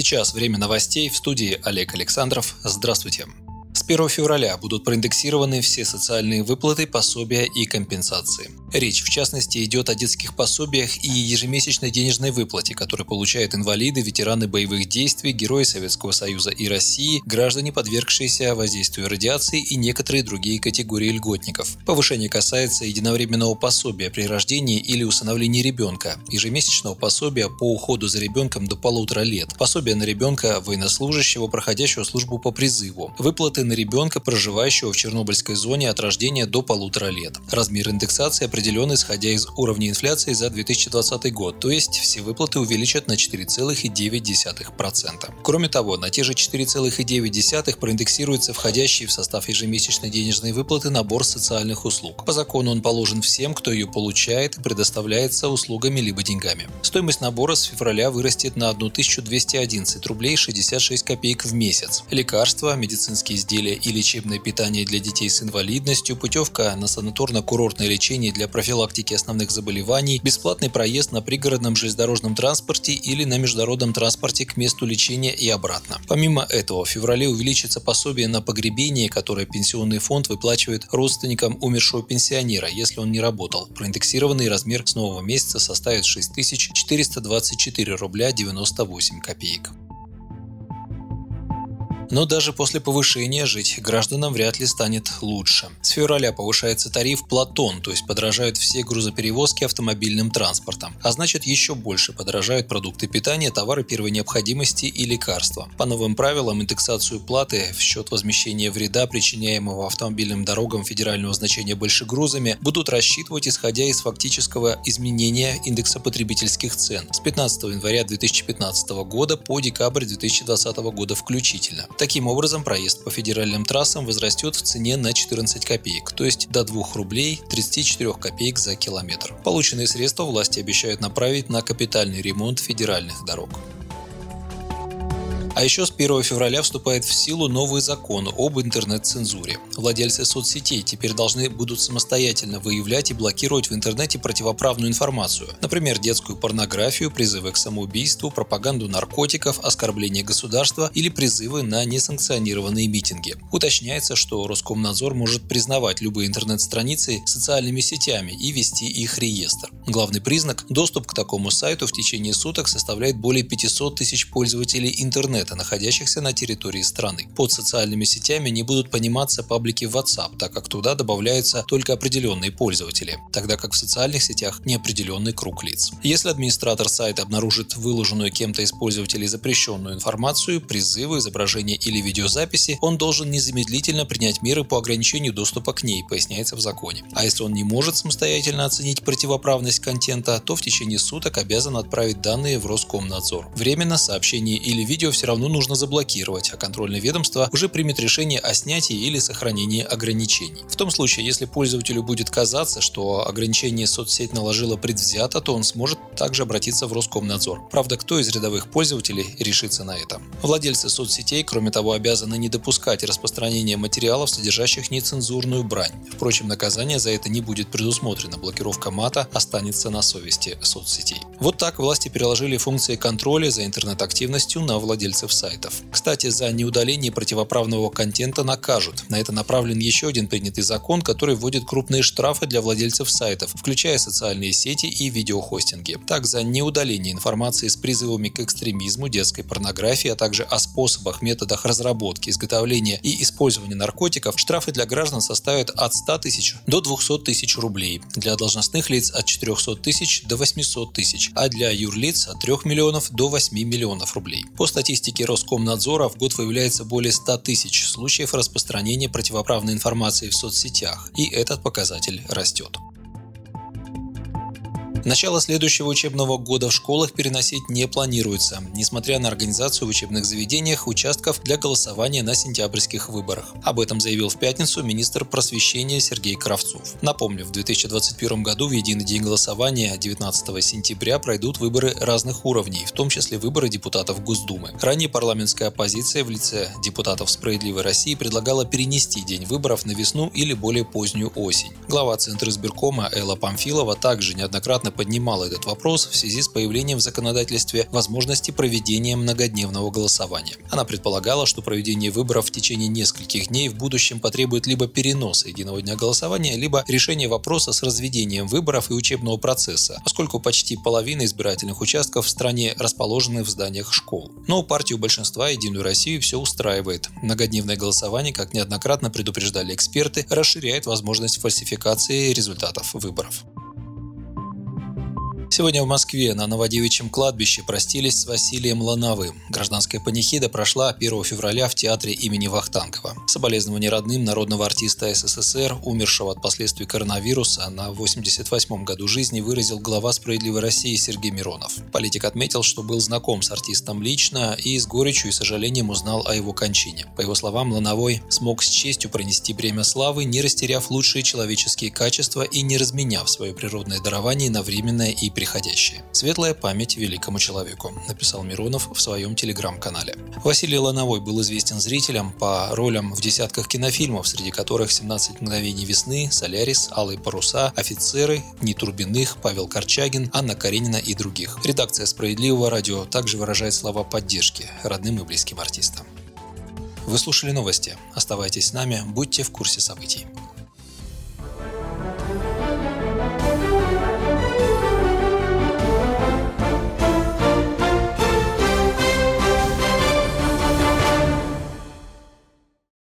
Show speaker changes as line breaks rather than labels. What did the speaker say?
сейчас время новостей в студии Олег Александров. Здравствуйте. С 1 февраля будут проиндексированы все социальные выплаты, пособия и компенсации. Речь, в частности, идет о детских пособиях и ежемесячной денежной выплате, которые получают инвалиды, ветераны боевых действий, герои Советского Союза и России, граждане, подвергшиеся воздействию радиации и некоторые другие категории льготников. Повышение касается единовременного пособия при рождении или усыновлении ребенка, ежемесячного пособия по уходу за ребенком до полутора лет, пособия на ребенка военнослужащего, проходящего службу по призыву, выплаты на ребенка, проживающего в Чернобыльской зоне от рождения до полутора лет. Размер индексации определен исходя из уровня инфляции за 2020 год, то есть все выплаты увеличат на 4,9%. Кроме того, на те же 4,9% проиндексируется входящий в состав ежемесячной денежной выплаты набор социальных услуг. По закону он положен всем, кто ее получает и предоставляется услугами либо деньгами. Стоимость набора с февраля вырастет на 1211 рублей 66 копеек в месяц. Лекарства, медицинские изделия изделия и лечебное питание для детей с инвалидностью, путевка на санаторно-курортное лечение для профилактики основных заболеваний, бесплатный проезд на пригородном железнодорожном транспорте или на международном транспорте к месту лечения и обратно. Помимо этого, в феврале увеличится пособие на погребение, которое Пенсионный фонд выплачивает родственникам умершего пенсионера, если он не работал. Проиндексированный размер с нового месяца составит 6424 рубля 98 копеек. Но даже после повышения жить гражданам вряд ли станет лучше. С февраля повышается тариф «Платон», то есть подорожают все грузоперевозки автомобильным транспортом, а значит еще больше подорожают продукты питания, товары первой необходимости и лекарства. По новым правилам индексацию платы в счет возмещения вреда, причиняемого автомобильным дорогам федерального значения большегрузами, будут рассчитывать исходя из фактического изменения индекса потребительских цен с 15 января 2015 года по декабрь 2020 года включительно. Таким образом, проезд по федеральным трассам возрастет в цене на 14 копеек, то есть до 2 рублей 34 копеек за километр. Полученные средства власти обещают направить на капитальный ремонт федеральных дорог. А еще с 1 февраля вступает в силу новый закон об интернет-цензуре. Владельцы соцсетей теперь должны будут самостоятельно выявлять и блокировать в интернете противоправную информацию, например, детскую порнографию, призывы к самоубийству, пропаганду наркотиков, оскорбление государства или призывы на несанкционированные митинги. Уточняется, что Роскомнадзор может признавать любые интернет-страницы социальными сетями и вести их реестр. Главный признак – доступ к такому сайту в течение суток составляет более 500 тысяч пользователей интернета, интернета, находящихся на территории страны. Под социальными сетями не будут пониматься паблики WhatsApp, так как туда добавляются только определенные пользователи, тогда как в социальных сетях неопределенный круг лиц. Если администратор сайта обнаружит выложенную кем-то из пользователей запрещенную информацию, призывы, изображения или видеозаписи, он должен незамедлительно принять меры по ограничению доступа к ней, поясняется в законе. А если он не может самостоятельно оценить противоправность контента, то в течение суток обязан отправить данные в Роскомнадзор. Временно сообщение или видео все равно нужно заблокировать, а контрольное ведомство уже примет решение о снятии или сохранении ограничений. В том случае, если пользователю будет казаться, что ограничение соцсеть наложила предвзято, то он сможет также обратиться в Роскомнадзор. Правда, кто из рядовых пользователей решится на это? Владельцы соцсетей, кроме того, обязаны не допускать распространения материалов, содержащих нецензурную брань. Впрочем, наказание за это не будет предусмотрено. Блокировка мата останется на совести соцсетей. Вот так власти переложили функции контроля за интернет-активностью на владельцев владельцев сайтов. Кстати, за неудаление противоправного контента накажут. На это направлен еще один принятый закон, который вводит крупные штрафы для владельцев сайтов, включая социальные сети и видеохостинги. Так, за неудаление информации с призывами к экстремизму, детской порнографии, а также о способах, методах разработки, изготовления и использования наркотиков, штрафы для граждан составят от 100 тысяч до 200 тысяч рублей, для должностных лиц от 400 тысяч до 800 тысяч, а для юрлиц от 3 миллионов до 8 миллионов рублей. По статистике статистике Роскомнадзора в год выявляется более 100 тысяч случаев распространения противоправной информации в соцсетях, и этот показатель растет. Начало следующего учебного года в школах переносить не планируется, несмотря на организацию в учебных заведениях участков для голосования на сентябрьских выборах. Об этом заявил в пятницу министр просвещения Сергей Кравцов. Напомню, в 2021 году в единый день голосования 19 сентября пройдут выборы разных уровней, в том числе выборы депутатов Госдумы. Ранее парламентская оппозиция в лице депутатов «Справедливой России» предлагала перенести день выборов на весну или более позднюю осень. Глава Центра избиркома Элла Памфилова также неоднократно неоднократно поднимала этот вопрос в связи с появлением в законодательстве возможности проведения многодневного голосования. Она предполагала, что проведение выборов в течение нескольких дней в будущем потребует либо переноса единого дня голосования, либо решения вопроса с разведением выборов и учебного процесса, поскольку почти половина избирательных участков в стране расположены в зданиях школ. Но партию большинства «Единую Россию» все устраивает. Многодневное голосование, как неоднократно предупреждали эксперты, расширяет возможность фальсификации результатов выборов. Сегодня в Москве на Новодевичьем кладбище простились с Василием Лановым. Гражданская панихида прошла 1 февраля в театре имени Вахтангова. Соболезнования родным народного артиста СССР, умершего от последствий коронавируса, на 88-м году жизни выразил глава «Справедливой России» Сергей Миронов. Политик отметил, что был знаком с артистом лично и с горечью и сожалением узнал о его кончине. По его словам, Лановой смог с честью пронести бремя славы, не растеряв лучшие человеческие качества и не разменяв свое природное дарование на временное и приходящее. Светлая память великому человеку, написал Миронов в своем телеграм-канале. Василий Лановой был известен зрителям по ролям в десятках кинофильмов, среди которых «17 мгновений весны», «Солярис», «Алые паруса», «Офицеры», «Ни Турбиных», «Павел Корчагин», «Анна Каренина» и других. Редакция «Справедливого радио» также выражает слова поддержки родным и близким артистам. Вы слушали новости. Оставайтесь с нами, будьте в курсе событий.